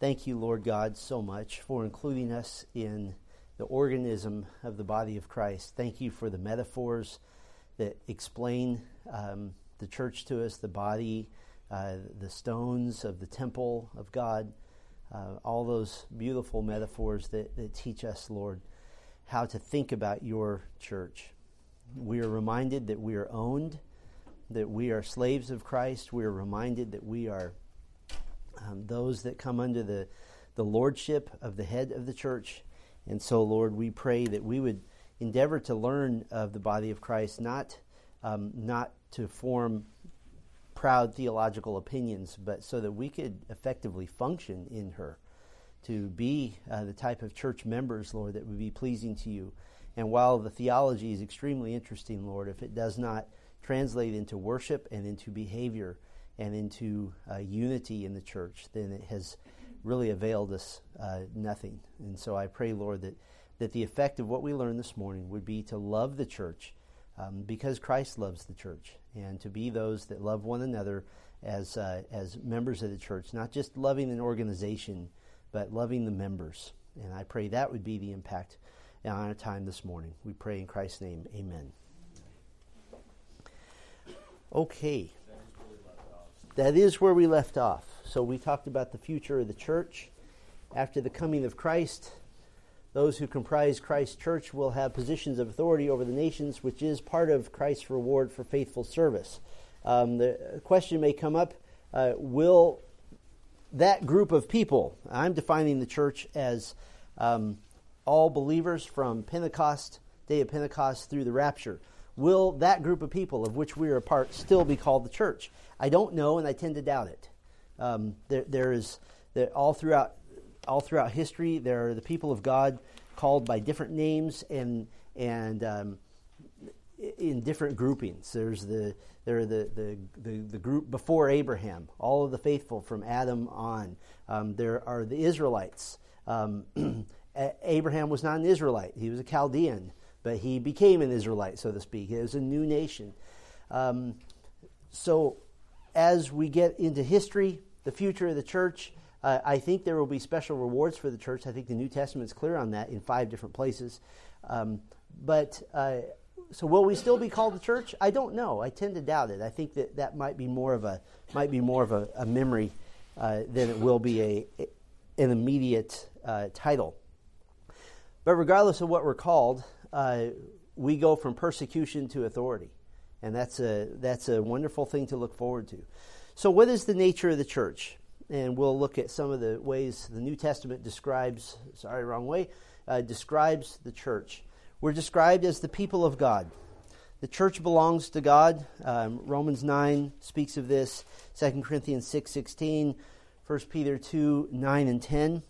Thank you, Lord God, so much for including us in the organism of the body of Christ. Thank you for the metaphors that explain um, the church to us, the body, uh, the stones of the temple of God, uh, all those beautiful metaphors that, that teach us, Lord, how to think about your church. We are reminded that we are owned, that we are slaves of Christ. We are reminded that we are um, those that come under the, the lordship of the head of the church and so, Lord, we pray that we would endeavor to learn of the body of Christ, not, um, not to form proud theological opinions, but so that we could effectively function in her, to be uh, the type of church members, Lord, that would be pleasing to you. And while the theology is extremely interesting, Lord, if it does not translate into worship and into behavior and into uh, unity in the church, then it has really availed us uh, nothing. And so I pray, Lord, that, that the effect of what we learned this morning would be to love the church um, because Christ loves the church, and to be those that love one another as, uh, as members of the church, not just loving an organization, but loving the members. And I pray that would be the impact on our time this morning. We pray in Christ's name. Amen. Okay. That is where we left off. So we talked about the future of the church. After the coming of Christ, those who comprise Christ's church will have positions of authority over the nations, which is part of Christ's reward for faithful service. Um, the question may come up uh, will that group of people, I'm defining the church as um, all believers from Pentecost, day of Pentecost, through the rapture, will that group of people of which we are a part still be called the church? I don't know, and I tend to doubt it. Um, there, there is there, all throughout all throughout history. There are the people of God called by different names and and um, in different groupings. There's the there are the, the, the, the, group before Abraham, all of the faithful from Adam on. Um, there are the Israelites. Um, Abraham was not an Israelite; he was a Chaldean, but he became an Israelite, so to speak. It was a new nation. Um, so, as we get into history, the future of the church. Uh, I think there will be special rewards for the church. I think the New Testament is clear on that in five different places. Um, but uh, so will we still be called the church? I don't know. I tend to doubt it. I think that that might be more of a might be more of a, a memory uh, than it will be a, an immediate uh, title. But regardless of what we're called, uh, we go from persecution to authority, and that's a that's a wonderful thing to look forward to. So, what is the nature of the church? And we'll look at some of the ways the New Testament describes, sorry, wrong way, uh, describes the church. We're described as the people of God. The church belongs to God. Um, Romans 9 speaks of this, 2 Corinthians 6 16, 1 Peter 2 9 and 10.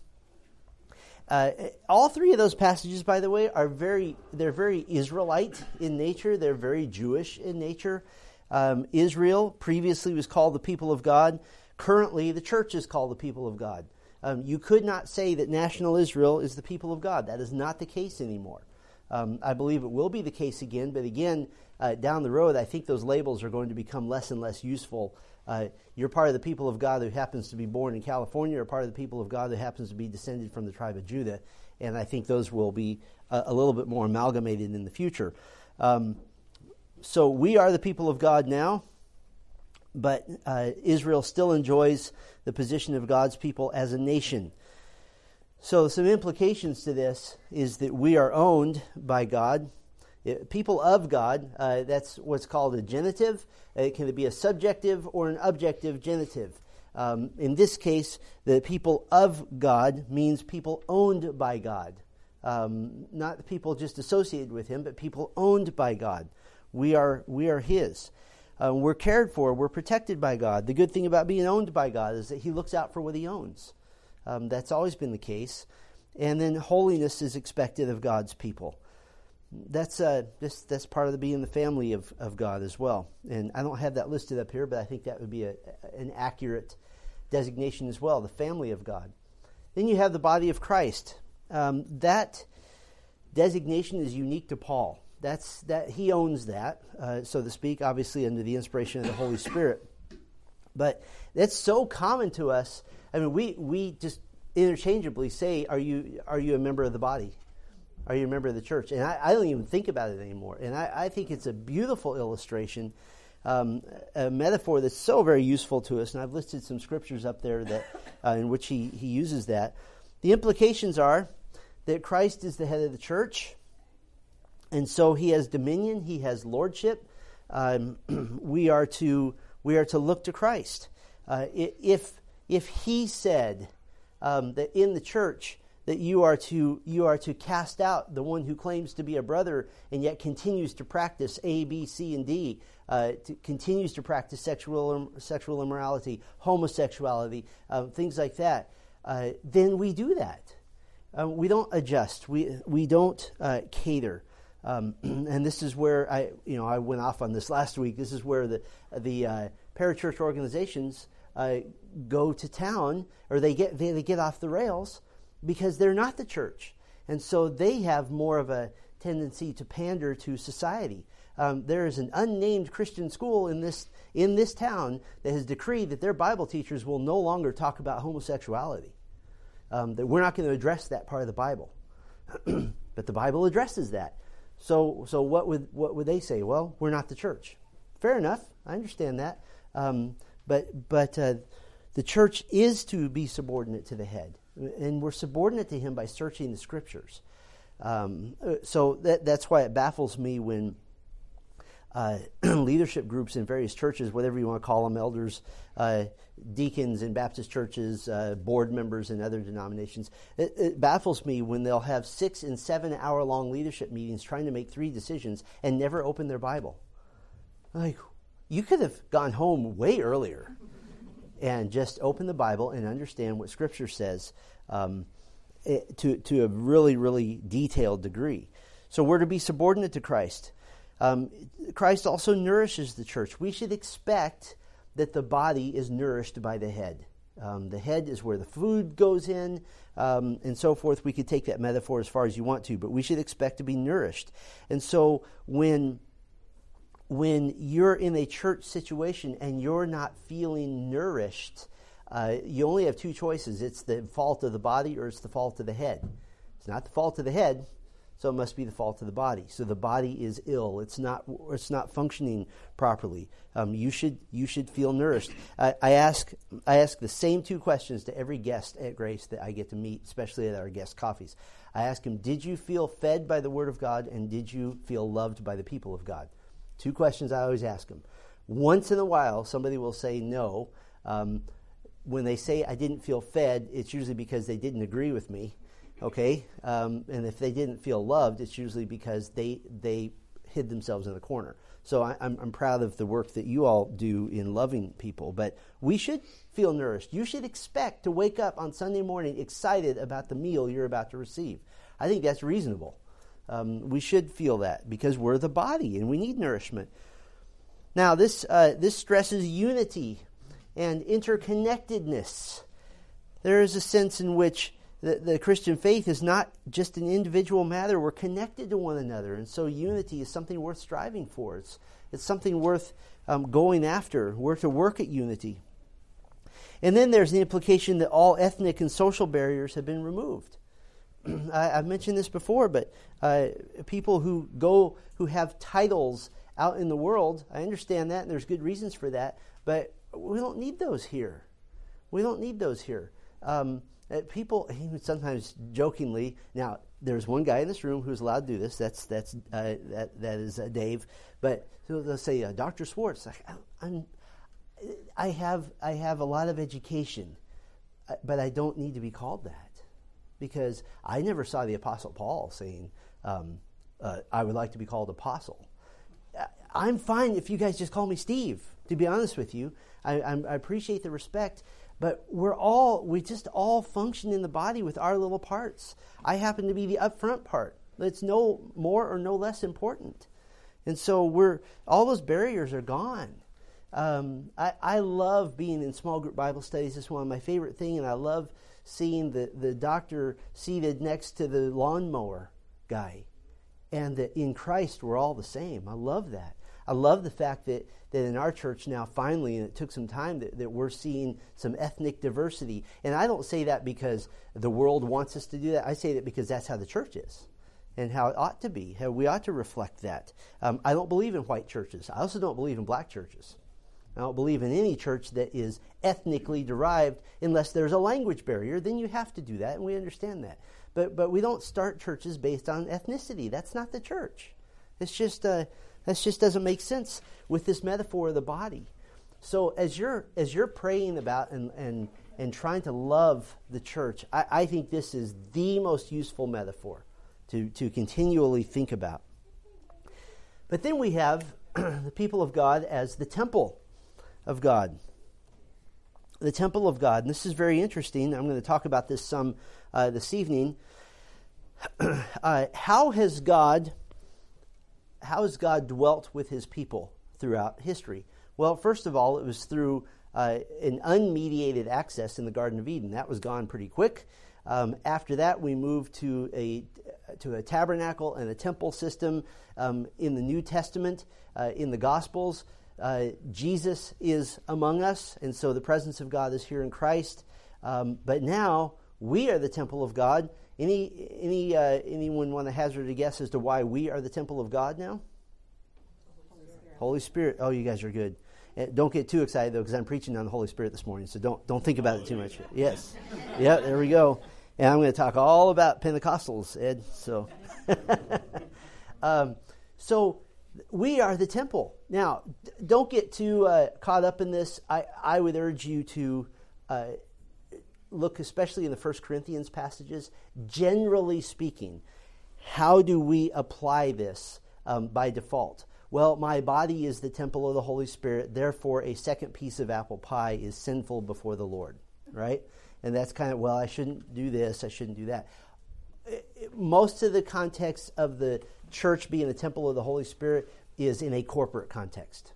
Uh, all three of those passages, by the way, are very they're very Israelite in nature. They're very Jewish in nature. Um, Israel previously was called the people of God. Currently, the church is called the people of God. Um, you could not say that national Israel is the people of God. That is not the case anymore. Um, I believe it will be the case again, but again, uh, down the road, I think those labels are going to become less and less useful. Uh, you're part of the people of God who happens to be born in California, or part of the people of God who happens to be descended from the tribe of Judah, and I think those will be a, a little bit more amalgamated in the future. Um, so we are the people of God now, but uh, Israel still enjoys the position of God's people as a nation. So, some implications to this is that we are owned by God. It, people of God, uh, that's what's called a genitive. It can be a subjective or an objective genitive. Um, in this case, the people of God means people owned by God. Um, not people just associated with Him, but people owned by God. We are, we are His. Uh, we're cared for. We're protected by God. The good thing about being owned by God is that He looks out for what He owns. Um, that's always been the case. And then holiness is expected of God's people. That's uh, this, that's part of the being the family of, of God as well. And I don't have that listed up here, but I think that would be a, an accurate designation as well. The family of God. Then you have the body of Christ. Um, that designation is unique to Paul that's that he owns that, uh, so to speak. Obviously, under the inspiration of the Holy Spirit. But that's so common to us. I mean, we we just interchangeably say, "Are you are you a member of the body? Are you a member of the church?" And I, I don't even think about it anymore. And I, I think it's a beautiful illustration, um, a metaphor that's so very useful to us. And I've listed some scriptures up there that uh, in which he he uses that. The implications are that Christ is the head of the church, and so he has dominion, he has lordship. Um, we are to we are to look to Christ. Uh, if if he said um, that in the church that you are to you are to cast out the one who claims to be a brother and yet continues to practice A, B, C, and D, uh, to, continues to practice sexual sexual immorality, homosexuality, uh, things like that, uh, then we do that. Uh, we don't adjust. We we don't uh, cater. Um, and this is where I you know I went off on this last week. This is where the the uh, parachurch organizations go to town or they get they, they get off the rails because they're not the church, and so they have more of a tendency to pander to society. Um, there is an unnamed Christian school in this in this town that has decreed that their Bible teachers will no longer talk about homosexuality. Um, that we're not going to address that part of the Bible, but the Bible addresses that. So, so what would what would they say? Well, we're not the church. Fair enough. I understand that. Um, but but uh, the church is to be subordinate to the head, and we're subordinate to him by searching the scriptures. Um, uh, so that, that's why it baffles me when uh, leadership groups in various churches, whatever you want to call them, elders, uh, deacons in Baptist churches, uh, board members in other denominations. It, it, baffles me when they'll have six and seven hour long leadership meetings trying to make three decisions and never open their Bible. Like, you could have gone home way earlier and just open the Bible and understand what Scripture says um, eh, to, to a really, really detailed degree. So we're to be subordinate to Christ. Um, Christ also nourishes the church. We should expect that the body is nourished by the head. Um, the head is where the food goes in, um, and so forth. We could take that metaphor as far as you want to, but we should expect to be nourished. And so when when you're in a church situation and you're not feeling nourished, uh, you only have two choices it's the fault of the body or it's the fault of the head. It's not the fault of the head, so it must be the fault of the body. So the body is ill. It's not. It's not functioning properly. Um, you should. You should feel nourished. I, I, ask. I ask the same two questions to every guest at Grace that I get to meet, especially at our guest coffees. I ask him, "Did you feel fed by the Word of God, and did you feel loved by the people of God?" Two questions I always ask them. Once in a while, somebody will say no. Um, when they say I didn't feel fed, it's usually because they didn't agree with me. Okay, um, and if they didn't feel loved, it's usually because they they hid themselves in the corner. So I, am I'm, I'm proud of the work that you all do in loving people. But we should feel nourished. You should expect to wake up on Sunday morning excited about the meal you're about to receive. I think that's reasonable. Um, we should feel that because we're the body and we need nourishment. Now, this, uh, this stresses unity and interconnectedness. There is a sense in which the, the Christian faith is not just an individual matter. We're connected to one another. And so unity is something worth striving for. It's, it's something worth um, going after. We're to work at unity. And then there's the implication that all ethnic and social barriers have been removed. I, have mentioned this before, but uh, people who go who have titles out in the world, I understand that, and there's good reasons for that. But we don't need those here. We don't need those here. Um, uh, people sometimes jokingly. Now, there's one guy in this room who's allowed to do this. That's that's uh, that that is uh, Dave. But so they'll say, uh, Dr. Swartz. I'm, I have I have a lot of education, uh, but I don't need to be called that because I never saw the Apostle Paul saying, um, uh, I would like to be called apostle. I'm fine if you guys just call me Steve, to be honest with you. I, I appreciate the respect, but we're all, we just all function in the body with our little parts. I happen to be the upfront part. It's no more or no less important. And so we're, all those barriers are gone. Um, I, I love being in small group Bible studies. It's one of my favorite things, and I love seeing the, the doctor seated next to the lawnmower guy and that in Christ we're all the same. I love that. I love the fact that, that in our church now, finally, and it took some time, that, that we're seeing some ethnic diversity. And I don't say that because the world wants us to do that. I say that because that's how the church is and how it ought to be. How we ought to reflect that. Um, I don't believe in white churches. I also don't believe in black churches. I don't believe in any church that is ethnically derived unless there's a language barrier. Then you have to do that, and we understand that. But but we don't start churches based on ethnicity. That's not the church. It's just uh, that just doesn't make sense with this metaphor of the body. So as you're as you're praying about and and and trying to love the church, I, I think this is the most useful metaphor to, to continually think about. But then we have the people of God as the temple of God. The temple of God. And this is very interesting. I'm going to talk about this some uh, this evening. uh, how has God how has God dwelt with his people throughout history? Well, first of all, it was through uh, an unmediated access in the Garden of Eden. That was gone pretty quick. Um, after that, we moved to a to a tabernacle and a temple system um, in the New Testament, uh, in the Gospels. Uh, Jesus is among us, and so the presence of God is here in Christ. Um, but now we are the temple of God. Any any uh, anyone want to hazard a guess as to why we are the temple of God now? Holy Spirit. Holy Spirit. Oh, you guys are good. And uh, don't get too excited though, because I'm preaching on the Holy Spirit this morning. So don't don't think about it too much. Yes. yeah. There we go. And I'm going to talk all about Pentecostals, Ed. So, um, so we are the temple. Now, don't get too uh, caught up in this. I, I would urge you to uh, look, especially in the First Corinthians passages. Generally speaking, how do we apply this um, by default? Well, my body is the temple of the Holy Spirit, therefore, a second piece of apple pie is sinful before the Lord, right? And that's kind of, well, I shouldn't do this, I shouldn't do that. Most of the context of the church being the temple of the Holy Spirit is in a corporate context.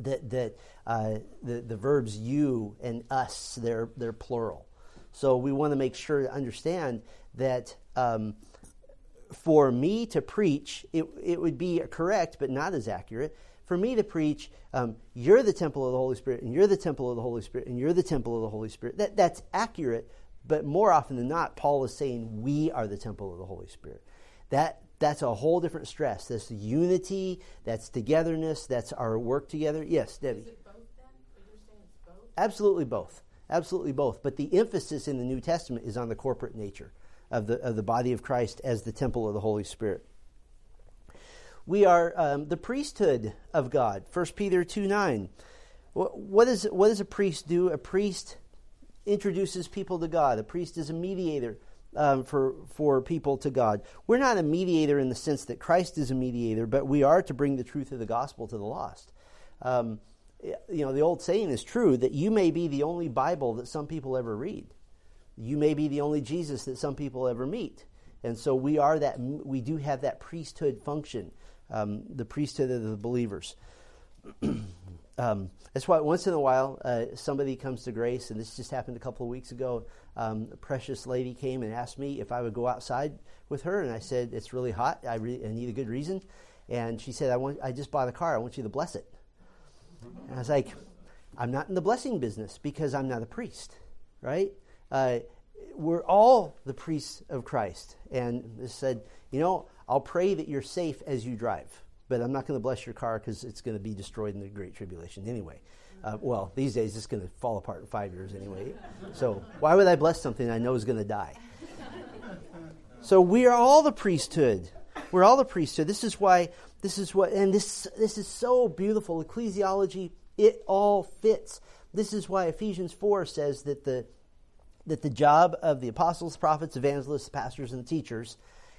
That, that uh, the, the verbs you and us, they're, they're plural. So we want to make sure to understand that um, for me to preach, it, it would be correct, but not as accurate for me to preach, um, you're the temple of the Holy Spirit, and you're the temple of the Holy Spirit, and you're the temple of the Holy Spirit, that, that's accurate, but more often than not, Paul is saying we are the temple of the Holy Spirit. That, that's a whole different stress. That's unity, that's togetherness, that's our work together. Yes, Debbie. Both, both? Absolutely both. Absolutely both. But the emphasis in the New Testament is on the corporate nature of the, of the body of Christ as the temple of the Holy Spirit. We are um, the priesthood of God. 1 Peter 2 9. What, is, what does a priest do? A priest introduces people to God. A priest is a mediator um, for, for people to God. We're not a mediator in the sense that Christ is a mediator, but we are to bring the truth of the gospel to the lost. Um, you know, the old saying is true that you may be the only Bible that some people ever read. You may be the only Jesus that some people ever meet. And so we are that, we do have that priesthood function um, the priesthood of the believers. um, that's why once in a while uh, somebody comes to grace, and this just happened a couple of weeks ago. Um, a precious lady came and asked me if I would go outside with her, and I said it's really hot. I, re- I need a good reason, and she said I want. I just bought a car. I want you to bless it. And I was like, I'm not in the blessing business because I'm not a priest, right? Uh, we're all the priests of Christ, and said, you know, I'll pray that you're safe as you drive, but I'm not going to bless your car because it's going to be destroyed in the Great Tribulation anyway. Uh, well, these days it's going to fall apart in five years anyway. So why would I bless something I know is going to die? So we are all the priesthood. We're all the priesthood. This is why. This is what, and this this is so beautiful. Ecclesiology, it all fits. This is why Ephesians four says that the that the job of the apostles, prophets, evangelists, pastors, and teachers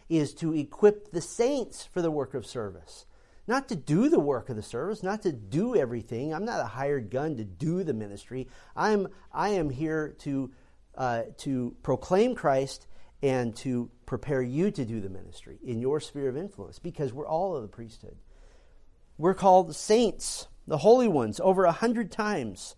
is to equip the saints for the work of service. Not to do the work of the service, not to do everything. I'm not a hired gun to do the ministry. I'm, I am here to, uh, to proclaim Christ and to prepare you to do the ministry in your sphere of influence because we're all of the priesthood. We're called saints, the holy ones, over a hundred times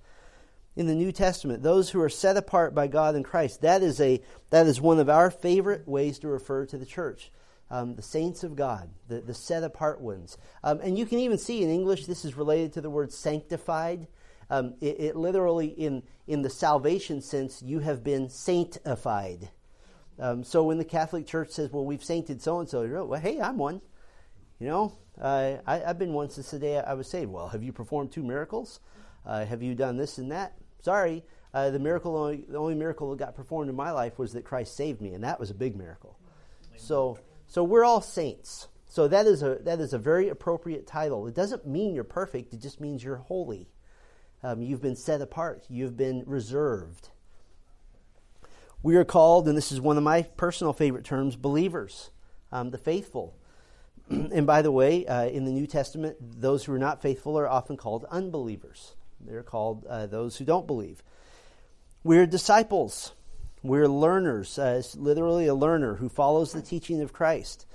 in the New Testament, those who are set apart by God in Christ. That is a that is one of our favorite ways to refer to the church. Um, the saints of God, the, the set apart ones. Um, and you can even see in English, this is related to the word sanctified. Um, it, it, literally, in, in the salvation sense, you have been sanctified. Um, so when the Catholic Church says, well, we've sainted so and so, well, hey, I'm one. You know, uh, I, have been one since the day I was saved. Well, have you performed two miracles? Uh, have you done this and that? Sorry, uh, the miracle, only, the only miracle that got performed in my life was that Christ saved me, and that was a big miracle. So, so we're all saints. So that is a that is a very appropriate title. It doesn't mean you're perfect. It just means you're holy. Um, you've been set apart. You've been reserved. We are called, and this is one of my personal favorite terms, believers, um, the faithful. and by the way, uh, in the New Testament, those who are not faithful are often called unbelievers. They're called uh, those who don't believe. We're disciples. We're learners. Uh, literally a learner who follows the teaching of Christ.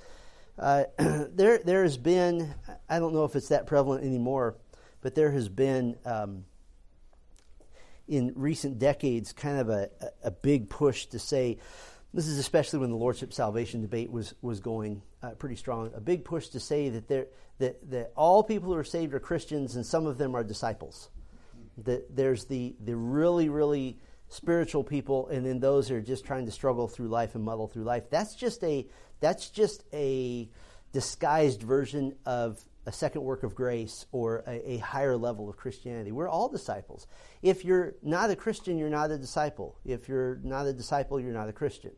Uh, there, there has been, I don't know if it's that prevalent anymore, but there has been um, in recent decades kind of a, a big push to say, this is especially when the lordship salvation debate was was going uh, pretty strong. A big push to say that there that that all people who are saved are Christians, and some of them are disciples. That there's the the really really spiritual people, and then those who are just trying to struggle through life and muddle through life. That's just a that's just a disguised version of a second work of grace or a, a, higher level of Christianity. We're all disciples. If you're not a Christian, you're not a disciple. If you're not a disciple, you're not a Christian.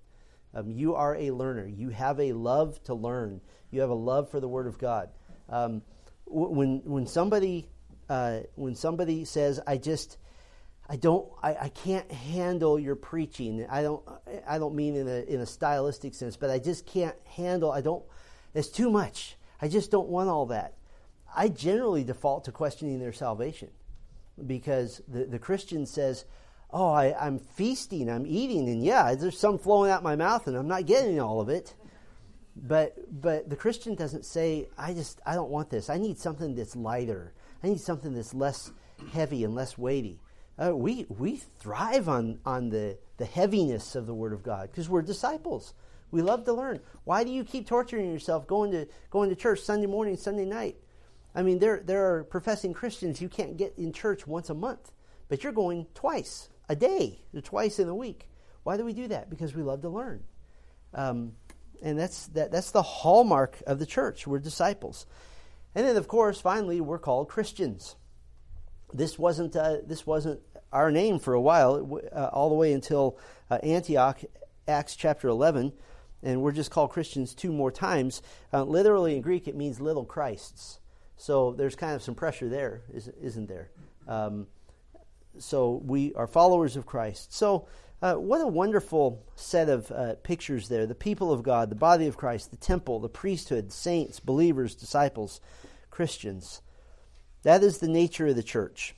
Um, you are a learner. You have a love to learn. You have a love for the Word of God. Um, when when somebody uh, when somebody says, "I just I don't I, I can't handle your preaching," I don't I don't mean in a in a stylistic sense, but I just can't handle. I don't. It's too much. I just don't want all that. I generally default to questioning their salvation because the, the Christian says, Oh, I, am feasting, I'm eating, and yeah, there's some flowing out my mouth and I'm not getting all of it. But but the Christian doesn't say, I just I don't want this. I need something that's lighter. I need something that's less heavy and less weighty. Uh, we we thrive on on the, the heaviness of the Word of God because we're disciples. We love to learn. Why do you keep torturing yourself going to going to church Sunday morning, Sunday night? I mean, there, there are professing Christians you can't get in church once a month, but you're going twice a day, twice in a week. Why do we do that? Because we love to learn. Um, and that's, that, that's the hallmark of the church. We're disciples. And then, of course, finally, we're called Christians. This wasn't, uh, this wasn't our name for a while, uh, all the way until uh, Antioch, Acts chapter 11. And we're just called Christians two more times. Uh, literally in Greek, it means little Christs. So there's kind of some pressure there, isn't there? Um, so we are followers of Christ. So uh, what a wonderful set of uh, pictures there the people of God, the body of Christ, the temple, the priesthood, saints, believers, disciples, Christians. That is the nature of the church.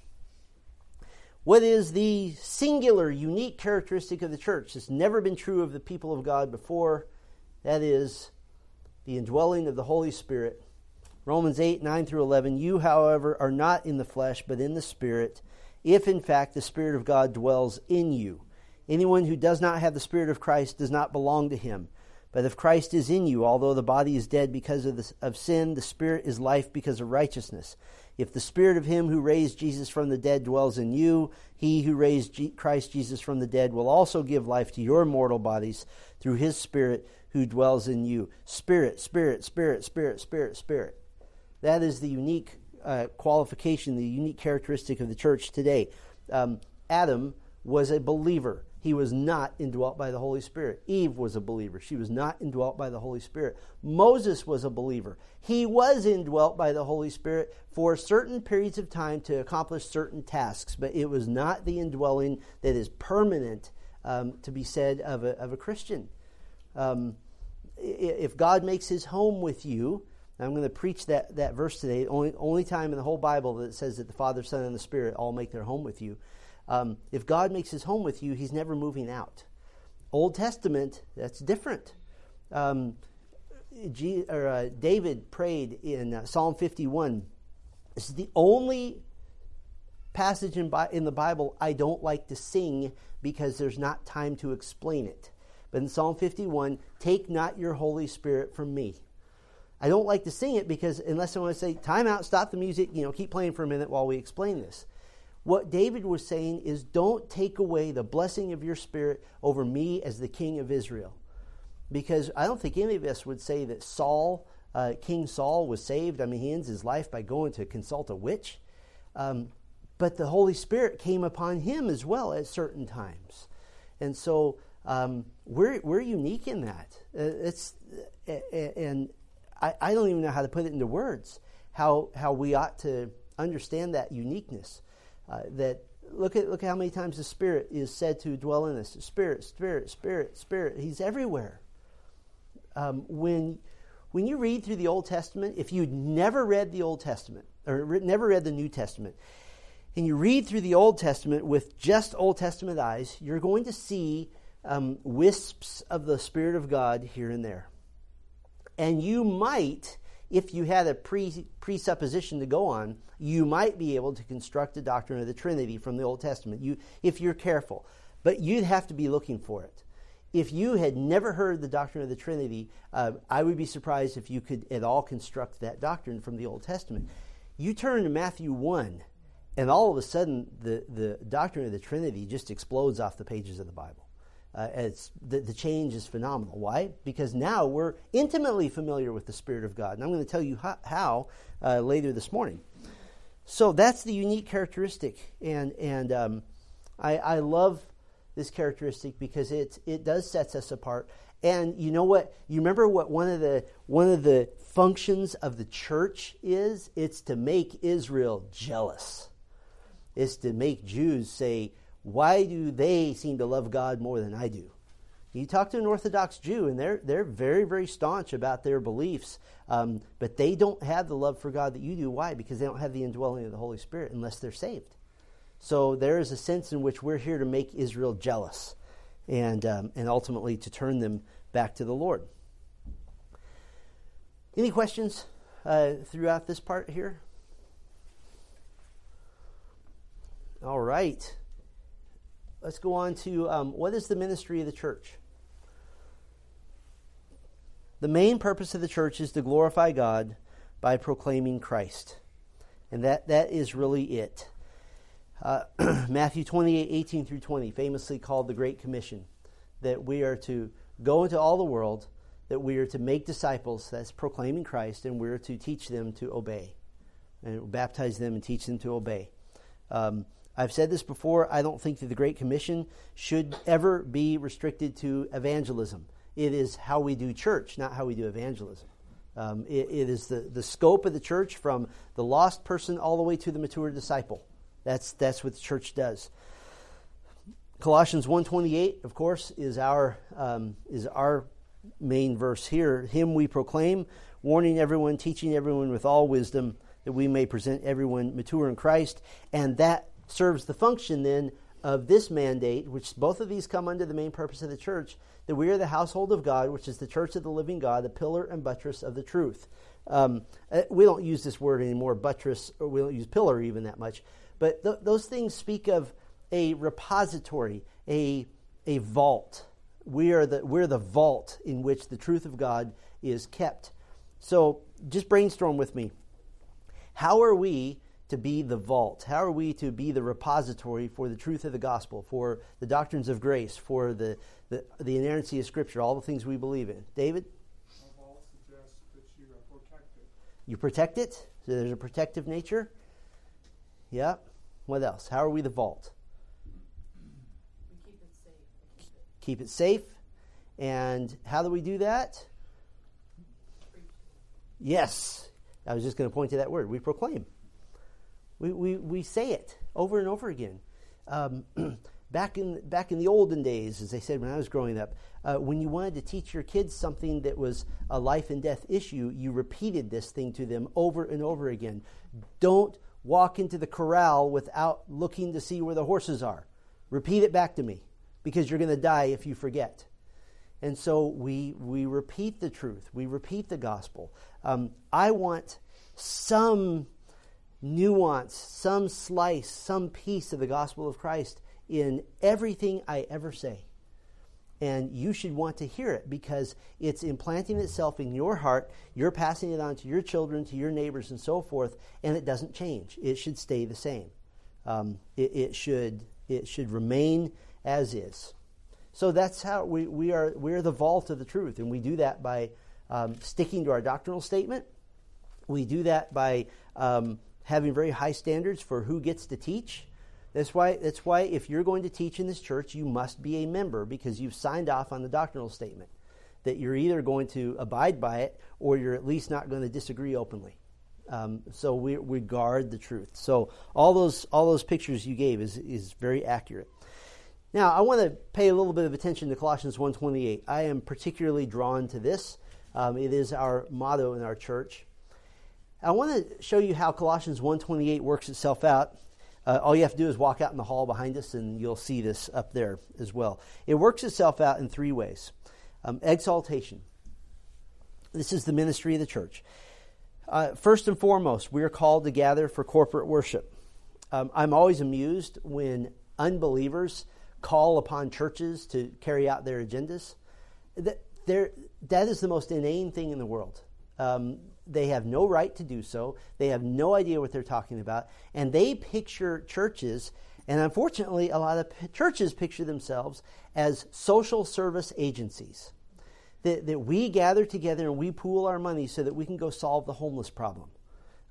What is the singular, unique characteristic of the church? that's never been true of the people of God before. That is the indwelling of the Holy Spirit Romans 8, 9 through 11. You, however, are not in the flesh, but in the Spirit, if in fact the Spirit of God dwells in you. Anyone who does not have the Spirit of Christ does not belong to him. But if Christ is in you, although the body is dead because of, the, of sin, the Spirit is life because of righteousness. If the Spirit of him who raised Jesus from the dead dwells in you, he who raised G- Christ Jesus from the dead will also give life to your mortal bodies through his Spirit who dwells in you. Spirit, Spirit, Spirit, Spirit, Spirit, Spirit. That is the unique uh, qualification, the unique characteristic of the church today. Um, Adam was a believer. He was not indwelt by the Holy Spirit. Eve was a believer. She was not indwelt by the Holy Spirit. Moses was a believer. He was indwelt by the Holy Spirit for certain periods of time to accomplish certain tasks, but it was not the indwelling that is permanent um, to be said of a, of a Christian. Um, if God makes his home with you, I'm going to preach that, that verse today. Only, only time in the whole Bible that says that the Father, Son, and the Spirit all make their home with you. Um, if God makes his home with you, he's never moving out. Old Testament, that's different. Um, G, or, uh, David prayed in uh, Psalm 51. This is the only passage in, in the Bible I don't like to sing because there's not time to explain it. But in Psalm 51, take not your Holy Spirit from me. I don't like to sing it because unless I want to say, time out, stop the music, you know, keep playing for a minute while we explain this. What David was saying is, don't take away the blessing of your spirit over me as the king of Israel. Because I don't think any of us would say that Saul, uh, King Saul, was saved. I mean, he ends his life by going to consult a witch. Um, but the Holy Spirit came upon him as well at certain times. And so um, we're, we're unique in that. Uh, it's, and I, I don't even know how to put it into words, how, how we ought to understand that uniqueness. Uh, that look at look how many times the Spirit is said to dwell in us. Spirit, Spirit, Spirit, Spirit. He's everywhere. Um, when when you read through the Old Testament, if you'd never read the Old Testament or re- never read the New Testament, and you read through the Old Testament with just Old Testament eyes, you're going to see um, wisps of the Spirit of God here and there. And you might if you had a pre, presupposition to go on, you might be able to construct a doctrine of the Trinity from the Old Testament, you, if you're careful. But you'd have to be looking for it. If you had never heard the doctrine of the Trinity, uh, I would be surprised if you could at all construct that doctrine from the Old Testament. You turn to Matthew 1, and all of a sudden, the, the doctrine of the Trinity just explodes off the pages of the Bible. Uh, it's, the, the change is phenomenal. Why? Because now we're intimately familiar with the Spirit of God. And I'm going to tell you how, how uh, later this morning. So that's the unique characteristic. And, and um, I, I love this characteristic because it, it does set us apart. And you know what? You remember what one of the one of the functions of the church is? It's to make Israel jealous. It's to make Jews say, why do they seem to love God more than I do? You talk to an Orthodox Jew, and they're, they're very, very staunch about their beliefs, um, but they don't have the love for God that you do. Why? Because they don't have the indwelling of the Holy Spirit unless they're saved. So there is a sense in which we're here to make Israel jealous and, um, and ultimately to turn them back to the Lord. Any questions uh, throughout this part here? All right let's go on to um, what is the ministry of the church? The main purpose of the church is to glorify God by proclaiming Christ. And that, that is really it. Uh, Matthew 28 18 through 20, famously called the Great Commission, that we are to go into all the world, that we are to make disciples, that's proclaiming Christ, and we're to teach them to obey, and baptize them and teach them to obey. Um, I've said this before. I don't think that the Great Commission should ever be restricted to evangelism. It is how we do church, not how we do evangelism. Um, it, it is the, the scope of the church from the lost person all the way to the mature disciple. That's, that's what the church does. Colossians 1.28, of course, is our, um, is our main verse here. Him we proclaim, warning everyone, teaching everyone with all wisdom, that we may present everyone mature in Christ. And that serves the function then of this mandate, which both of these come under the main purpose of the church, that we are the household of God, which is the church of the living God, the pillar and buttress of the truth. Um, uh, we don't use this word anymore, buttress, or we don't use pillar even that much. But th- those things speak of a repository, a, a vault. We are the, we're the vault in which the truth of God is kept. So just brainstorm with me. How are we to be the vault? How are we to be the repository for the truth of the gospel, for the doctrines of grace, for the, the, the inerrancy of Scripture, all the things we believe in? David? You protect. You protect it? So there's a protective nature? Yeah. What else? How are we the vault? We keep it safe. Keep it safe. And how do we do that? Yes. I was just going to point to that word. We proclaim. We, we, we say it over and over again. Um, back, in, back in the olden days, as I said when I was growing up, uh, when you wanted to teach your kids something that was a life and death issue, you repeated this thing to them over and over again. Don't walk into the corral without looking to see where the horses are. Repeat it back to me because you're going to die if you forget. And so we, we repeat the truth, we repeat the gospel. Um, I want some nuance, some slice, some piece of the gospel of Christ in everything I ever say. and you should want to hear it because it's implanting itself in your heart. You're passing it on to your children, to your neighbors, and so forth, and it doesn't change. It should stay the same. Um, it, it, should it should remain as is. So that's how we, we are we're the vault of the truth, and we do that by um, sticking to our doctrinal statement. We do that by um, having very high standards for who gets to teach. That's why, that's why if you're going to teach in this church, you must be a member because you've signed off on the doctrinal statement that you're either going to abide by it or you're at least not going to disagree openly. Um, so we, we guard the truth. So all those all those pictures you gave is is very accurate. Now I want to pay a little bit of attention to Colossians 1:28. I am particularly drawn to this. Um, it is our motto in our church. I want to show you how Colossians 1:28 works itself out. Uh, all you have to do is walk out in the hall behind us, and you'll see this up there as well. It works itself out in three ways um, exaltation. This is the ministry of the church. Uh, first and foremost, we are called to gather for corporate worship. Um, I'm always amused when unbelievers call upon churches to carry out their agendas. That, that is the most inane thing in the world. Um, they have no right to do so. They have no idea what they're talking about. And they picture churches, and unfortunately, a lot of p- churches picture themselves as social service agencies. That, that we gather together and we pool our money so that we can go solve the homeless problem.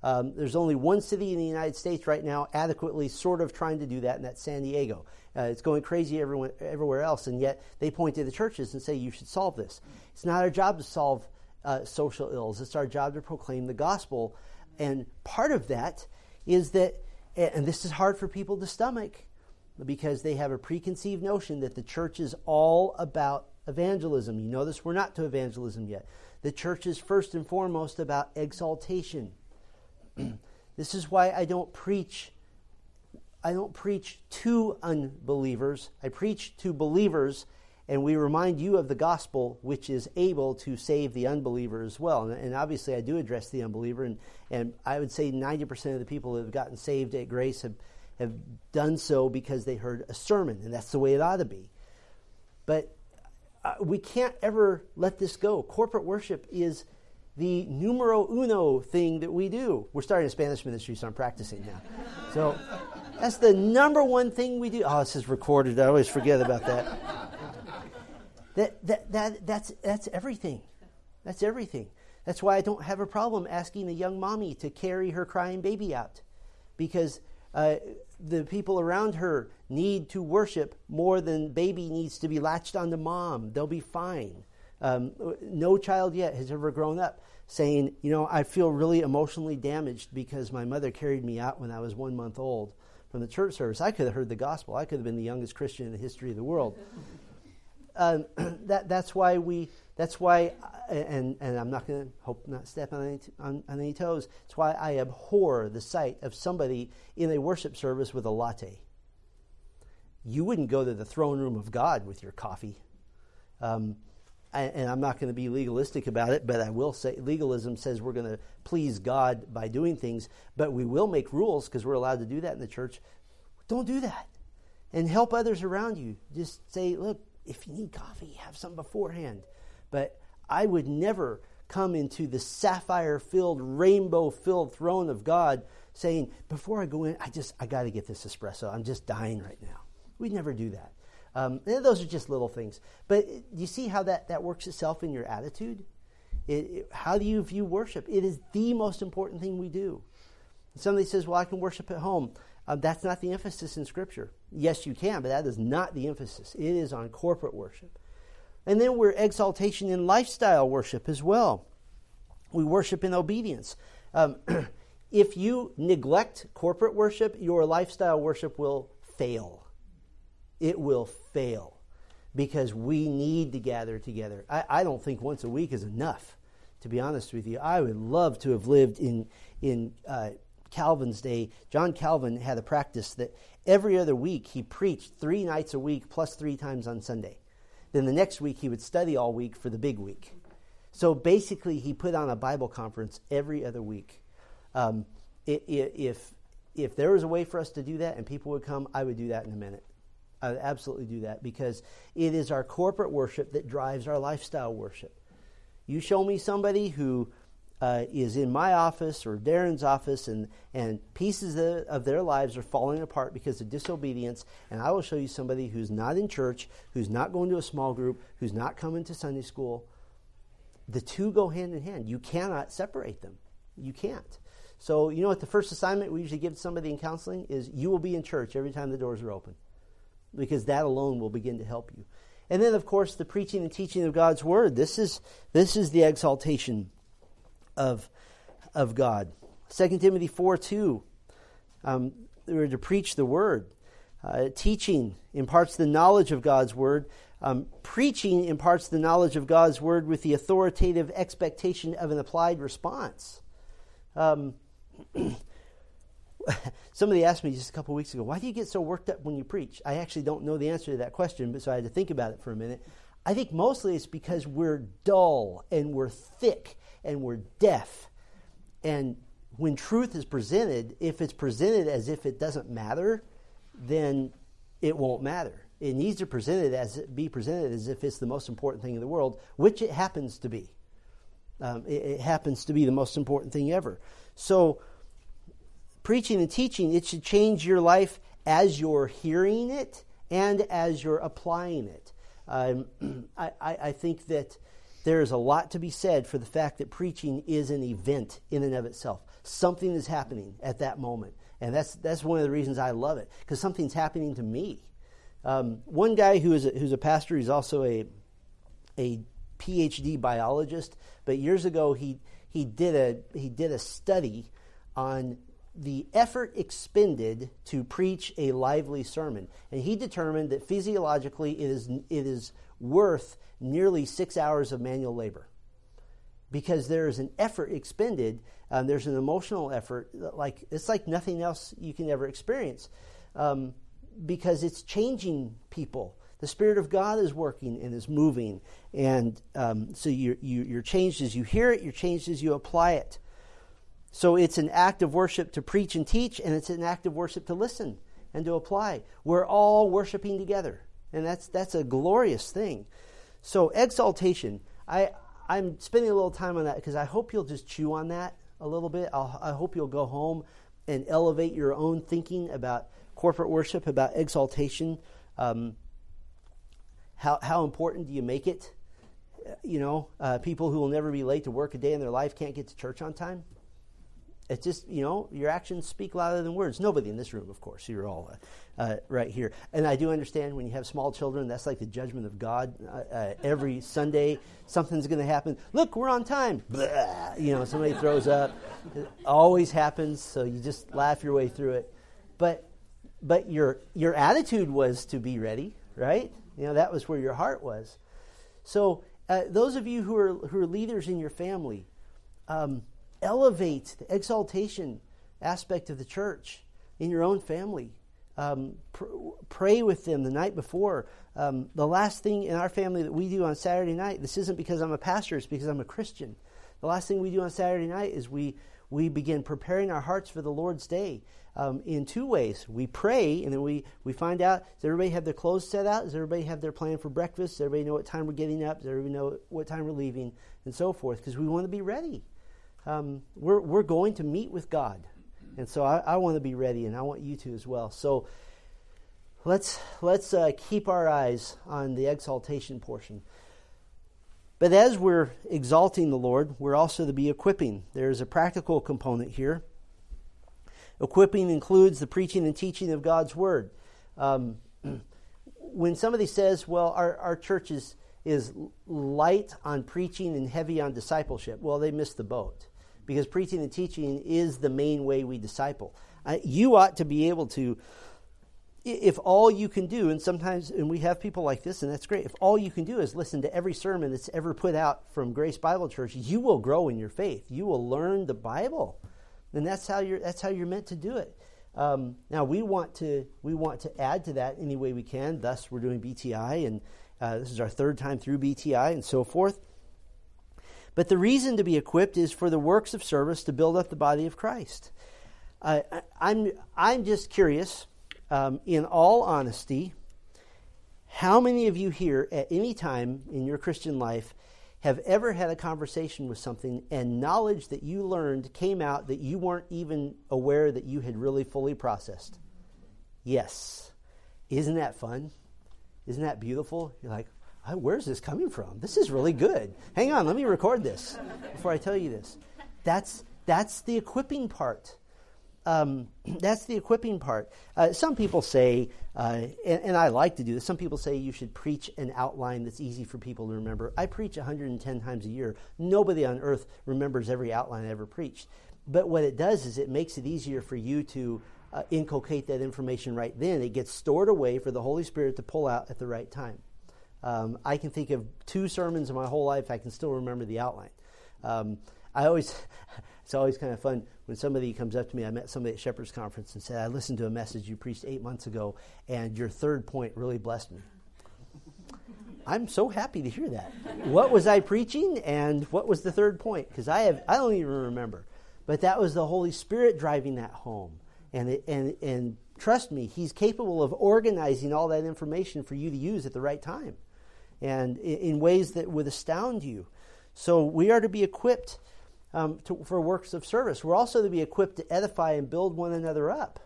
Um, there's only one city in the United States right now adequately sort of trying to do that, and that's San Diego. Uh, it's going crazy everywhere, everywhere else, and yet they point to the churches and say, you should solve this. It's not our job to solve uh, social ills. It's our job to proclaim the gospel. And part of that is that, and this is hard for people to stomach because they have a preconceived notion that the church is all about evangelism. You know this, we're not to evangelism yet. The church is first and foremost about exaltation. this is why I don't preach I don't preach to unbelievers. I preach to believers and we remind you of the gospel, which is able to save the unbeliever as well. And, and, obviously, I do address the unbeliever, and, and I would say 90% of the people that have gotten saved at grace have, have done so because they heard a sermon, and that's the way it ought to be. But uh, we can't ever let this go. Corporate worship is the numero uno thing that we do. We're starting a Spanish ministry, so I'm practicing now. So that's the number one thing we do. Oh, this is recorded. I always forget about that. That, that, that, that's, that's everything. That's everything. That's why I don't have a problem asking a young mommy to carry her crying baby out because uh, the people around her need to worship more than baby needs to be latched onto mom. They'll be fine. Um, no child yet has ever grown up saying, you know, I feel really emotionally damaged because my mother carried me out when I was one month old from the church service. I could have heard the gospel. I could have been the youngest Christian in the history of the world. Um, that, that's why we, that's why, and, and I'm not going to hope not step on any, on, on any toes. It's why I abhor the sight of somebody in a worship service with a latte. You wouldn't go to the throne room of God with your coffee. Um, and I'm not going to be legalistic about it, but I will say legalism says we're going to please God by doing things, but we will make rules because we're allowed to do that in the church. Don't do that. And help others around you. Just say, look, if you need coffee, have some beforehand. But I would never come into the sapphire filled, rainbow filled throne of God saying, before I go in, I just, I got to get this espresso. I'm just dying right now. We'd never do that. Um, those are just little things. But do you see how that, that works itself in your attitude? It, it, how do you view worship? It is the most important thing we do. Somebody says, Well, I can worship at home. Uh, that's not the emphasis in Scripture. Yes, you can, but that is not the emphasis. It is on corporate worship. And then we're exaltation in lifestyle worship as well. We worship in obedience. Um, if you neglect corporate worship, your lifestyle worship will fail. It will fail because we need to gather together. I, I don't think once a week is enough, to be honest with you. I would love to have lived in, in uh, Calvin's day, John Calvin had a practice that every other week he preached three nights a week plus three times on Sunday. Then the next week he would study all week for the big week. So basically, he put on a Bible conference every other week. Um, if, if there was a way for us to do that and people would come, I would do that in a minute. I would absolutely do that because it is our corporate worship that drives our lifestyle worship. You show me somebody who uh, is in my office or Darren's office, and, and pieces of, of their lives are falling apart because of disobedience. And I will show you somebody who's not in church, who's not going to a small group, who's not coming to Sunday school. The two go hand in hand. You cannot separate them. You can't. So, you know what the first assignment we usually give somebody in counseling is you will be in church every time the doors are open because that alone will begin to help you. And then, of course, the preaching and teaching of God's word. This is, this is the exaltation of, of God. 2 Timothy 4 2, um, we were to preach the word. Uh, teaching imparts the knowledge of God's word. Um, preaching imparts the knowledge of God's word with the authoritative expectation of an applied response. Um, somebody asked me just a couple weeks ago, why do you get so worked up when you preach? I actually don't know the answer to that question, but so I had to think about it for a minute. I think mostly it's because we're dull and we're thick and we're deaf. And when truth is presented, if it's presented as if it doesn't matter, then it won't matter. It needs to present it as be presented as if it's the most important thing in the world, which it happens to be. Um, it, it happens to be the most important thing ever. So, preaching and teaching, it should change your life as you're hearing it and as you're applying it. Um, I, I, think that there is a lot to be said for the fact that preaching is an event in and of itself. Something is happening at that moment. And that's, that's one of the reasons I love it, because something's happening to me. Um, one guy who is a, who's a pastor, he's also a, a PhD biologist, but years ago he, he, did a, he did a study on the effort expended to preach a lively sermon. And he determined that physiologically it is, it is worth nearly six hours of manual labor because there is an effort expended. Um, there's an emotional effort, like it's like nothing else you can ever experience, um, because it's changing people. The Spirit of God is working and is moving, and um, so you're, you, you're changed as you hear it. You're changed as you apply it. So it's an act of worship to preach and teach, and it's an act of worship to listen and to apply. We're all worshiping together. And that's, that's a glorious thing. So, exaltation, I, I'm spending a little time on that because I hope you'll just chew on that a little bit. I'll, I hope you'll go home and elevate your own thinking about corporate worship, about exaltation. Um, how, how important do you make it? You know, uh, people who will never be late to work a day in their life can't get to church on time. It's just, you know, your actions speak louder than words. Nobody in this room, of course. You're all uh, uh, right here. And I do understand when you have small children, that's like the judgment of God. Uh, uh every Sunday, something's going to happen. Look, we're on time. Blah, you know, somebody throws up. It always happens, so you just laugh your way through it. But, but your, your attitude was to be ready, right? You know, that was where your heart was. So, uh, those of you who are, who are leaders in your family, um, elevate the exaltation aspect of the church in your own family. Um, pr- pray with them the night before. Um, the last thing in our family that we do on Saturday night, this isn't because I'm a pastor, it's because I'm a Christian. The last thing we do on Saturday night is we, we begin preparing our hearts for the Lord's day um, in two ways. We pray, and then we, we find out does everybody have their clothes set out? Does everybody have their plan for breakfast? Does everybody know what time we're getting up? Does everybody know what time we're leaving? And so forth, because we want to be ready um, we're, we're going to meet with God. And so I, I want to be ready, and I want you to as well. So let's, let's uh, keep our eyes on the exaltation portion. But as we're exalting the Lord, we're also to be equipping. There's a practical component here. Equipping includes the preaching and teaching of God's Word. Um, when somebody says, well, our, our church is, is light on preaching and heavy on discipleship, well, they missed the boat because preaching and teaching is the main way we disciple. Uh, you ought to be able to, if all you can do, and sometimes, and we have people like this, and that's great, if all you can do is listen to every sermon that's ever put out from Grace Bible Church, you will grow in your faith. You will learn the Bible. And that's how you're, that's how you're meant to do it. Um, now we want to we want to add to that any way we can. Thus, we're doing BTI, and uh, this is our third time through BTI, and so forth. But the reason to be equipped is for the works of service to build up the body of Christ. Uh, I'm, I'm just curious, um, in all honesty, How many of you here at any time in your Christian life have ever had a conversation with something and knowledge that you learned came out that you weren't even aware that you had really fully processed? Yes. Isn't that fun? Isn't that beautiful? You're like, where's this coming from? This is really good. Hang on, let me record this before I tell you this. That's, that's the equipping part um, that's the equipping part. Uh, some people say, uh, and, and, I like to do this, some people say you should preach an outline that's easy for people to remember. I preach 110 times a year. Nobody on earth remembers every outline I ever preached. But what it does is it makes it easier for you to uh, inculcate that information right then. It gets stored away for the Holy Spirit to pull out at the right time. Um, I can think of two sermons in my whole life, I can still remember the outline. Um, I always, it's always kind of fun when somebody comes up to me. I met somebody at Shepherd's Conference and said, I listened to a message you preached eight months ago, and your third point really blessed me. I'm so happy to hear that. what was I preaching, and what was the third point? Because I have I don't even remember, but that was the Holy Spirit driving that home, and it, and and trust me, He's capable of organizing all that information for you to use at the right time, and in, ways that would astound you. So we are to be equipped um, to, for works of service. We're also to be equipped to edify and build one another up.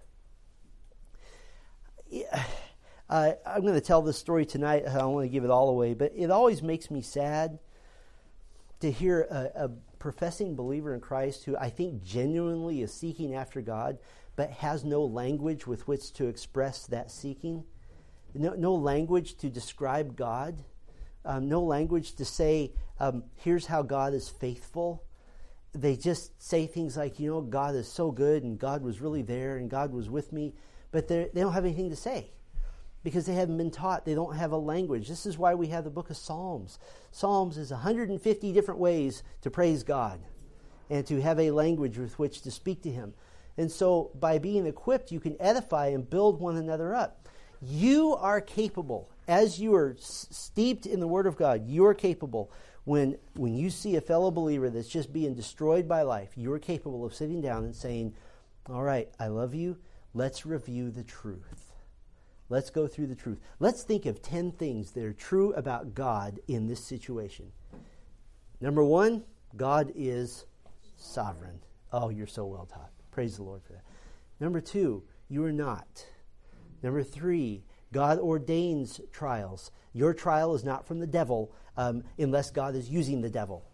Uh, I'm going to tell this story tonight. I don't want to give it all away, but it always makes me sad to hear a, a professing believer in Christ who I think genuinely is seeking after God, but has no language with which to express that seeking, no, no language to describe God, um, no language to say, um, here's how God is faithful they just say things like, you know, God is so good and God was really there and God was with me, but they don't have anything to say because they haven't been taught. They don't have a language. This is why we have the book of Psalms. Psalms is 150 different ways to praise God and to have a language with which to speak to Him. And so, by being equipped, you can edify and build one another up. You are capable, as you are steeped in the Word of God, you are capable when, when you see a fellow believer that's just being destroyed by life, you're capable of sitting down and saying, All right, I love you. Let's review the truth. Let's go through the truth. Let's think of 10 things that are true about God in this situation. Number one, God is sovereign. Oh, you're so well taught. Praise the Lord for that. Number two, you are not. Number three, God ordains trials. Your trial is not from the devil um, unless God is using the devil.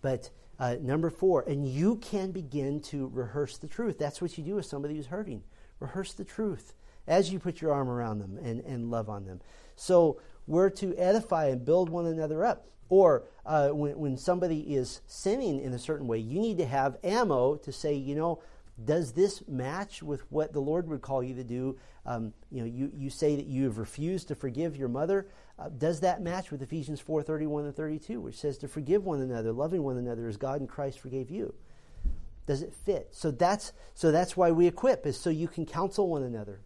But uh, number four, and you can begin to rehearse the truth. That's what you do with somebody who's hurting. Rehearse the truth as you put your arm around them and, and love on them. So we're to edify and build one another up. Or uh, when, when somebody is sinning in a certain way, you need to have ammo to say, you know, does this match with what the Lord would call you to do? Um, you know, you, you say that you have refused to forgive your mother. Uh, does that match with Ephesians 4 31 and 32, which says to forgive one another, loving one another as God in Christ forgave you? Does it fit? So that's, so that's why we equip, is so you can counsel one another.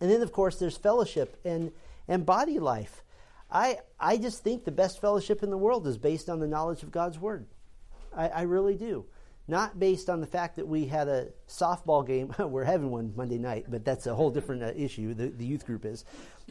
And then, of course, there's fellowship and, and body life. I, I just think the best fellowship in the world is based on the knowledge of God's Word. I, I really do not based on the fact that we had a softball game. We're having one Monday night, but that's a whole different uh, issue. The, the youth group is.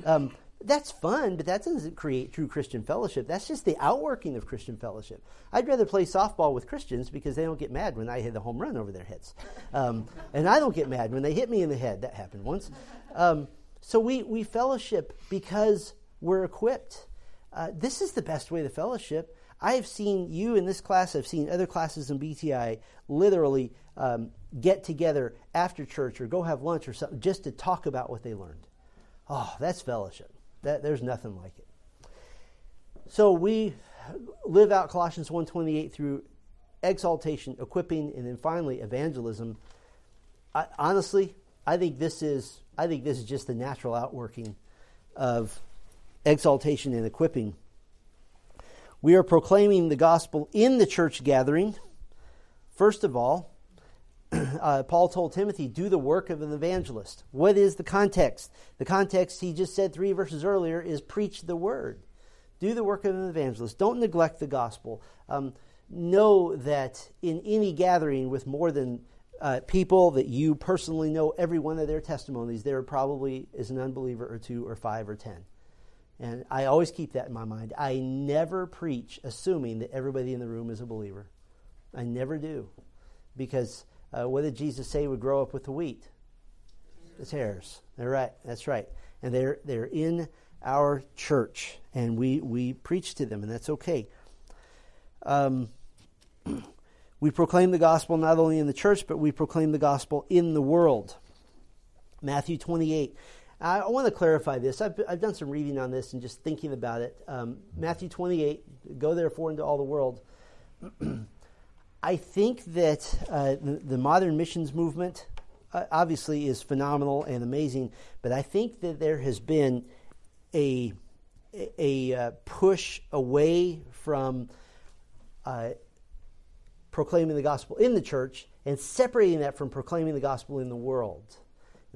Um, that's fun, but that doesn't create true Christian fellowship. That's just the outworking of Christian fellowship. I'd rather play softball with Christians because they don't get mad when I hit a home run over their heads. Um, and I don't get mad when they hit me in the head. That happened once. Um, so we, we fellowship because we're equipped. Uh, this is the best way to fellowship. I have seen you in this class, I've seen other classes in BTI literally um, get together after church or go have lunch or something just to talk about what they learned. Oh, that's fellowship. That, there's nothing like it. So we live out Colossians 1:28 through exaltation, equipping, and then finally evangelism. I, honestly, I think this is I think this is just the natural outworking of exaltation and equipping. We are proclaiming the gospel in the church gathering. First of all, uh, Paul told Timothy, do the work of an evangelist. What is the context? The context, he just said three verses earlier, is preach the word. Do the work of an evangelist. Don't neglect the gospel. Um, know that in any gathering with more than uh, people that you personally know every one of their testimonies, there probably is an unbeliever or two or five or ten. And I always keep that in my mind. I never preach assuming that everybody in the room is a believer. I never do. Because uh, what did Jesus say would grow up with the wheat? The tares. They're right. That's right. And they're, they're in our church, and we, we preach to them, and that's okay. Um, we proclaim the gospel not only in the church, but we proclaim the gospel in the world. Matthew 28. I want to clarify this. I've, I've done some reading on this and just thinking about it. Um, Matthew 28, go therefore into all the world. I think that uh, the, the, modern missions movement uh, obviously is phenomenal and amazing, but I think that there has been a, a, uh, push away from uh, proclaiming the gospel in the church and separating that from proclaiming the gospel in the world.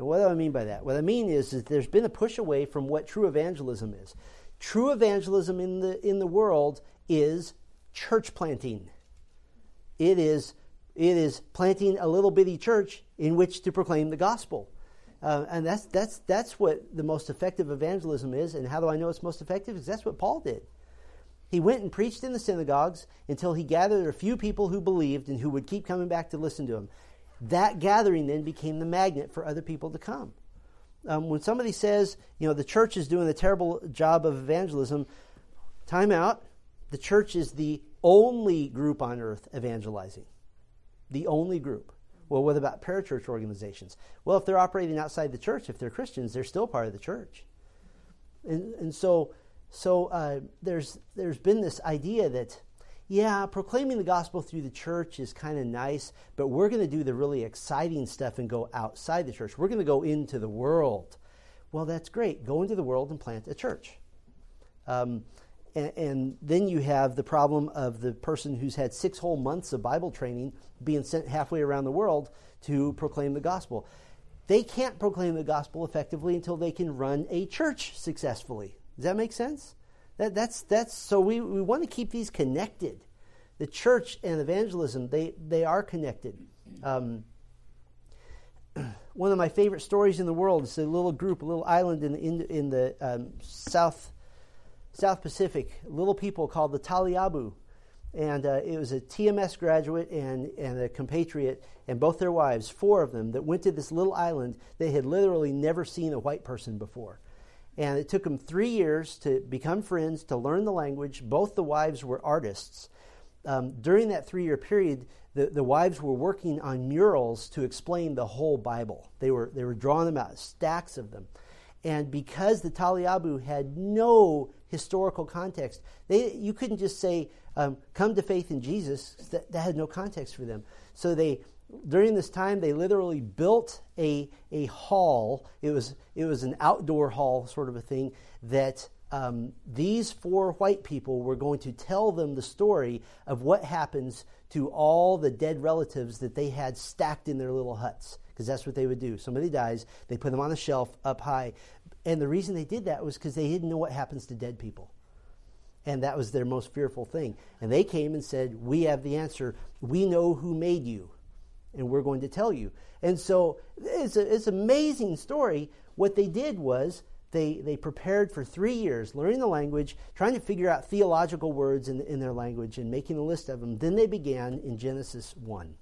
What do I mean by that? What I mean is that there's been a push away from what true evangelism is. True evangelism in the in the world is church planting. It is it is planting a little bitty church in which to proclaim the gospel. Uh, and that's that's that's what the most effective evangelism is. And how do I know it's most effective? Because that's what Paul did. He went and preached in the synagogues until he gathered a few people who believed and who would keep coming back to listen to him. That gathering then became the magnet for other people to come. Um, when somebody says, you know, the church is doing a terrible job of evangelism, time out. The church is the only group on earth evangelizing. The only group. Well, what about parachurch organizations? Well, if they're operating outside the church, if they're Christians, they're still part of the church. And, and so, so uh, there's, there's been this idea that yeah, proclaiming the gospel through the church is kind of nice, but we're going to do the really exciting stuff and go outside the church. We're going to go into the world. Well, that's great. Go into the world and plant a church. Um, and, and, then you have the problem of the person who's had six whole months of Bible training being sent halfway around the world to proclaim the gospel. They can't proclaim the gospel effectively until they can run a church successfully. Does that make sense? That, that's, that's, so we, we want to keep these connected. The church and evangelism, they, they are connected. Um, one of my favorite stories in the world is a little group, a little island in the, in, in the um, South, South Pacific, little people called the Taliabu. And uh, it was a TMS graduate and, and a compatriot, and both their wives, four of them, that went to this little island. They had literally never seen a white person before. And it took them three years to become friends, to learn the language. Both the wives were artists. Um, during that three year period, the, the wives were working on murals to explain the whole Bible. They were, they were drawing them out, stacks of them. And because the Taliabu had no historical context, they, you couldn't just say, um, come to faith in Jesus. That, that had no context for them. So they during this time, they literally built a, a hall. It was, it was an outdoor hall, sort of a thing, that um, these four white people were going to tell them the story of what happens to all the dead relatives that they had stacked in their little huts. Because that's what they would do. Somebody dies, they put them on a shelf up high. And the reason they did that was because they didn't know what happens to dead people. And that was their most fearful thing. And they came and said, We have the answer. We know who made you and we're going to tell you. And so it's, a, it's an amazing story. What they did was they, they prepared for three years, learning the language, trying to figure out theological words in, in their language and making a list of them. Then they began in Genesis 1.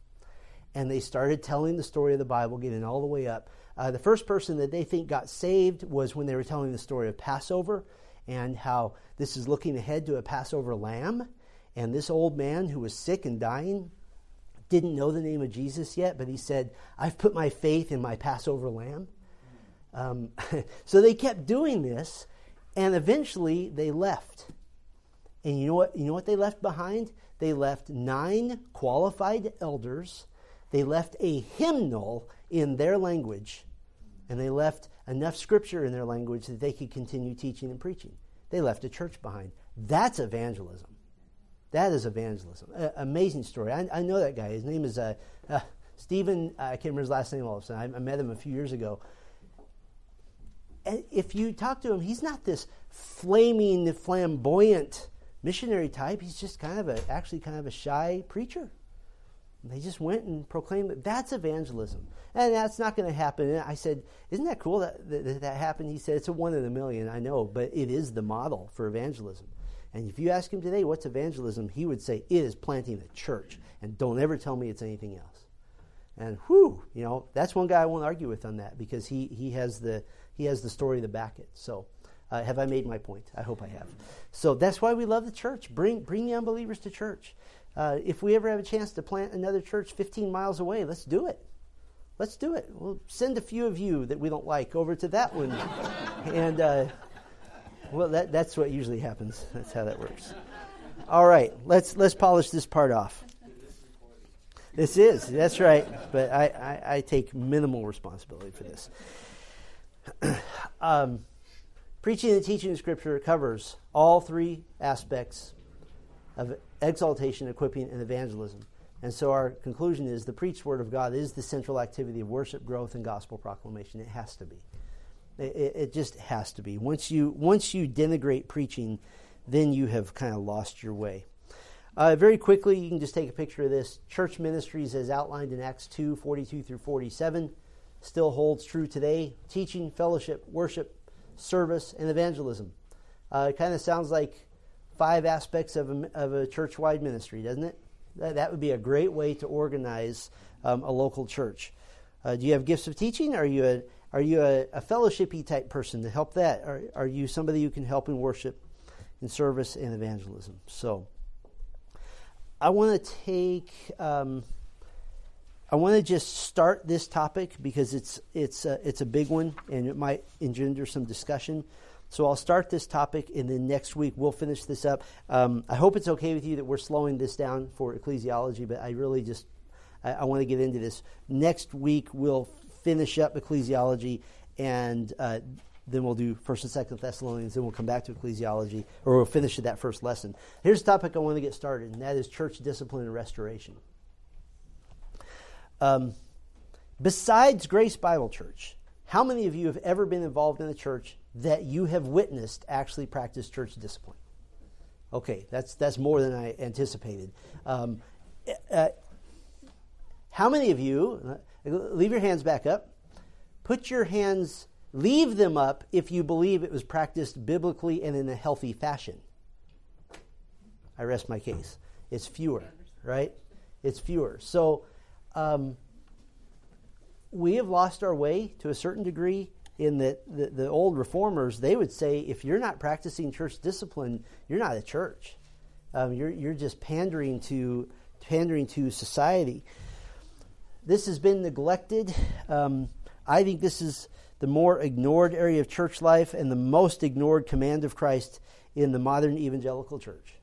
And they started telling the story of the Bible, getting all the way up. Uh, the first person that they think got saved was when they were telling the story of Passover and how this is looking ahead to a Passover lamb. And this old man who was sick and dying didn't know the name of Jesus yet, but he said, I've put my faith in my Passover lamb. Um, so they kept doing this, and eventually they left. And you know what? You know what they left behind? They left nine qualified elders. They left a hymnal in their language, and they left enough scripture in their language that they could continue teaching and preaching. They left a church behind. That's evangelism. That is evangelism. Amazing story. I, I, know that guy. His name is uh, uh, Stephen. I can't remember his last name all of a sudden. I, I, met him a few years ago. And if you talk to him, he's not this flaming, flamboyant missionary type. He's just kind of a, actually kind of a shy preacher. They just went and proclaimed that that's evangelism. And that's not going to happen. And I said, Isn't that cool that, that that happened? He said, It's a one in a million, I know, but it is the model for evangelism. And if you ask him today, what's evangelism? He would say, It is planting a church. And don't ever tell me it's anything else. And whew, you know, that's one guy I won't argue with on that because he, he, has, the, he has the story to back it. So, uh, have I made my point? I hope I have. So that's why we love the church. Bring, bring the unbelievers to church. Uh, if we ever have a chance to plant another church 15 miles away, let's do it. Let's do it. We'll send a few of you that we don't like over to that one. and, uh, well, that, that's what usually happens. That's how that works. All right, let's, let's polish this part off. This is, that's right. But I, I, I take minimal responsibility for this. um, preaching and teaching of Scripture covers all three aspects of exaltation, equipping, and evangelism. And so our conclusion is the preached word of God is the central activity of worship, growth, and gospel proclamation. It has to be. It, it just has to be. Once you once you denigrate preaching, then you have kind of lost your way. Uh, very quickly, you can just take a picture of this. Church ministries, as outlined in Acts 2 42 through 47, still holds true today teaching, fellowship, worship, service, and evangelism. Uh, it kind of sounds like five aspects of a, of a church wide ministry, doesn't it? That, that would be a great way to organize um, a local church. Uh, do you have gifts of teaching? Are you a are you a, a fellowshipy type person to help that? Are, are you somebody who can help in worship, in service, and evangelism? So, I want to take. Um, I want to just start this topic because it's it's it's a big one and it might engender some discussion. So I'll start this topic, and then next week we'll finish this up. Um, I hope it's okay with you that we're slowing this down for ecclesiology, but I really just I, I want to get into this. Next week we'll finish up ecclesiology, and uh, then we'll do First and Second Thessalonians. Then we'll come back to ecclesiology, or we'll finish that first lesson. Here's a topic I want to get started, and that is church discipline and restoration. Um, besides Grace Bible Church, how many of you have ever been involved in a church that you have witnessed actually practice church discipline? Okay, that's that's more than I anticipated. Um, uh, how many of you leave your hands back up? Put your hands, leave them up if you believe it was practiced biblically and in a healthy fashion. I rest my case. It's fewer, right? It's fewer. So um, we have lost our way to a certain degree in that the, the old reformers they would say if you're not practicing church discipline you're not a church um, you're, you're just pandering to pandering to society this has been neglected um, i think this is the more ignored area of church life and the most ignored command of christ in the modern evangelical church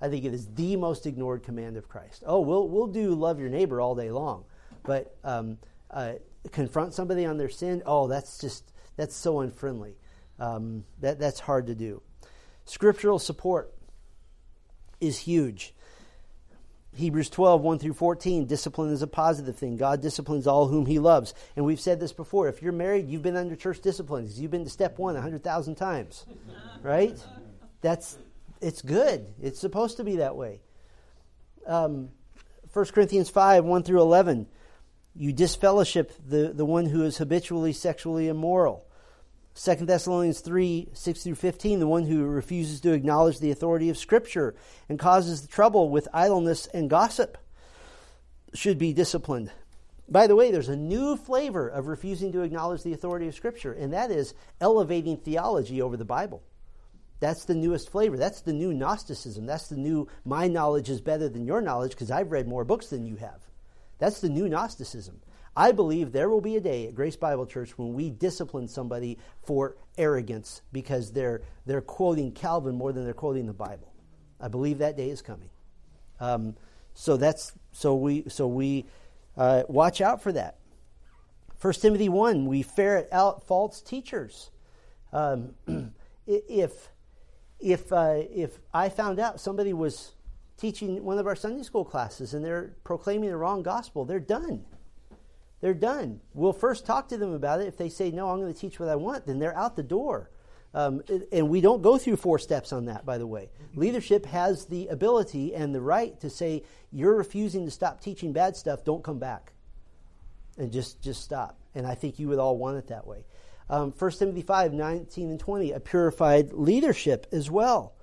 i think it is the most ignored command of christ oh we'll, we'll do love your neighbor all day long but um, uh, confront somebody on their sin oh that's just that's so unfriendly. Um, that, that's hard to do. Scriptural support is huge. Hebrews 12, 1 through 14, discipline is a positive thing. God disciplines all whom he loves. And we've said this before. If you're married, you've been under church discipline you've been to step one 100,000 times. Right? That's, it's good. It's supposed to be that way. Um, 1 Corinthians 5, 1 through 11, you disfellowship the, the one who is habitually sexually immoral. 2 Thessalonians 3 6 through 15, the one who refuses to acknowledge the authority of Scripture and causes the trouble with idleness and gossip should be disciplined. By the way, there's a new flavor of refusing to acknowledge the authority of Scripture, and that is elevating theology over the Bible. That's the newest flavor. That's the new Gnosticism. That's the new my knowledge is better than your knowledge because I've read more books than you have. That's the new Gnosticism. I believe there will be a day at Grace Bible Church when we discipline somebody for arrogance because they're, they're quoting Calvin more than they're quoting the Bible. I believe that day is coming. Um, so that's so we so we uh, watch out for that. First Timothy one, we ferret out false teachers. Um, if if uh, if I found out somebody was teaching one of our Sunday school classes and they're proclaiming the wrong gospel, they're done. They're done. We'll first talk to them about it. If they say, no, I'm going to teach what I want, then they're out the door. Um, and we don't go through four steps on that, by the way. Leadership has the ability and the right to say, you're refusing to stop teaching bad stuff, don't come back. And just, just stop. And I think you would all want it that way. Um, 1 Timothy 5 19 and 20, a purified leadership as well.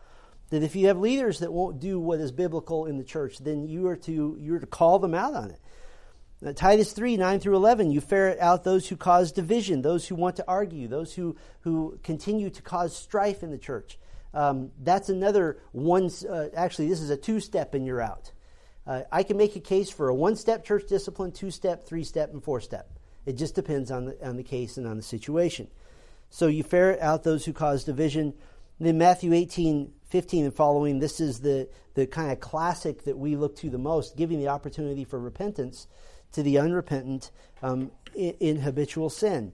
That if you have leaders that won't do what is biblical in the church, then you are to, you are to call them out on it. Titus 3, 9 through 11, you ferret out those who cause division, those who want to argue, those who, who continue to cause strife in the church. Um, that's another one, uh, actually, this is a two step and you're out. Uh, I can make a case for a one step church discipline, two step, three step, and four step. It just depends on the, on the case and on the situation. So you ferret out those who cause division. And then Matthew 18, 15 and following, this is the, the kind of classic that we look to the most, giving the opportunity for repentance to the unrepentant um, in, in, habitual sin.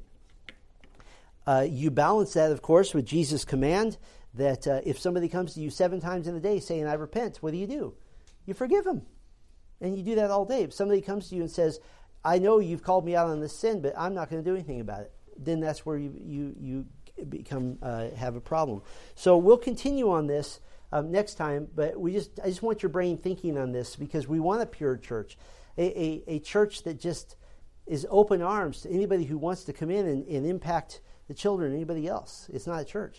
Uh, you balance that, of course, with Jesus' command that uh, if somebody comes to you seven times in a day saying, I repent, what do you do? You forgive them. And you do that all day. If somebody comes to you and says, I know you've called me out on this sin, but I'm not going to do anything about it, then that's where you, you, you become uh, have a problem. So we'll continue on this um, next time, but we just I just want your brain thinking on this because we want a pure church a, a, a church that just is open arms to anybody who wants to come in and, and impact the children, anybody else. It's not a church.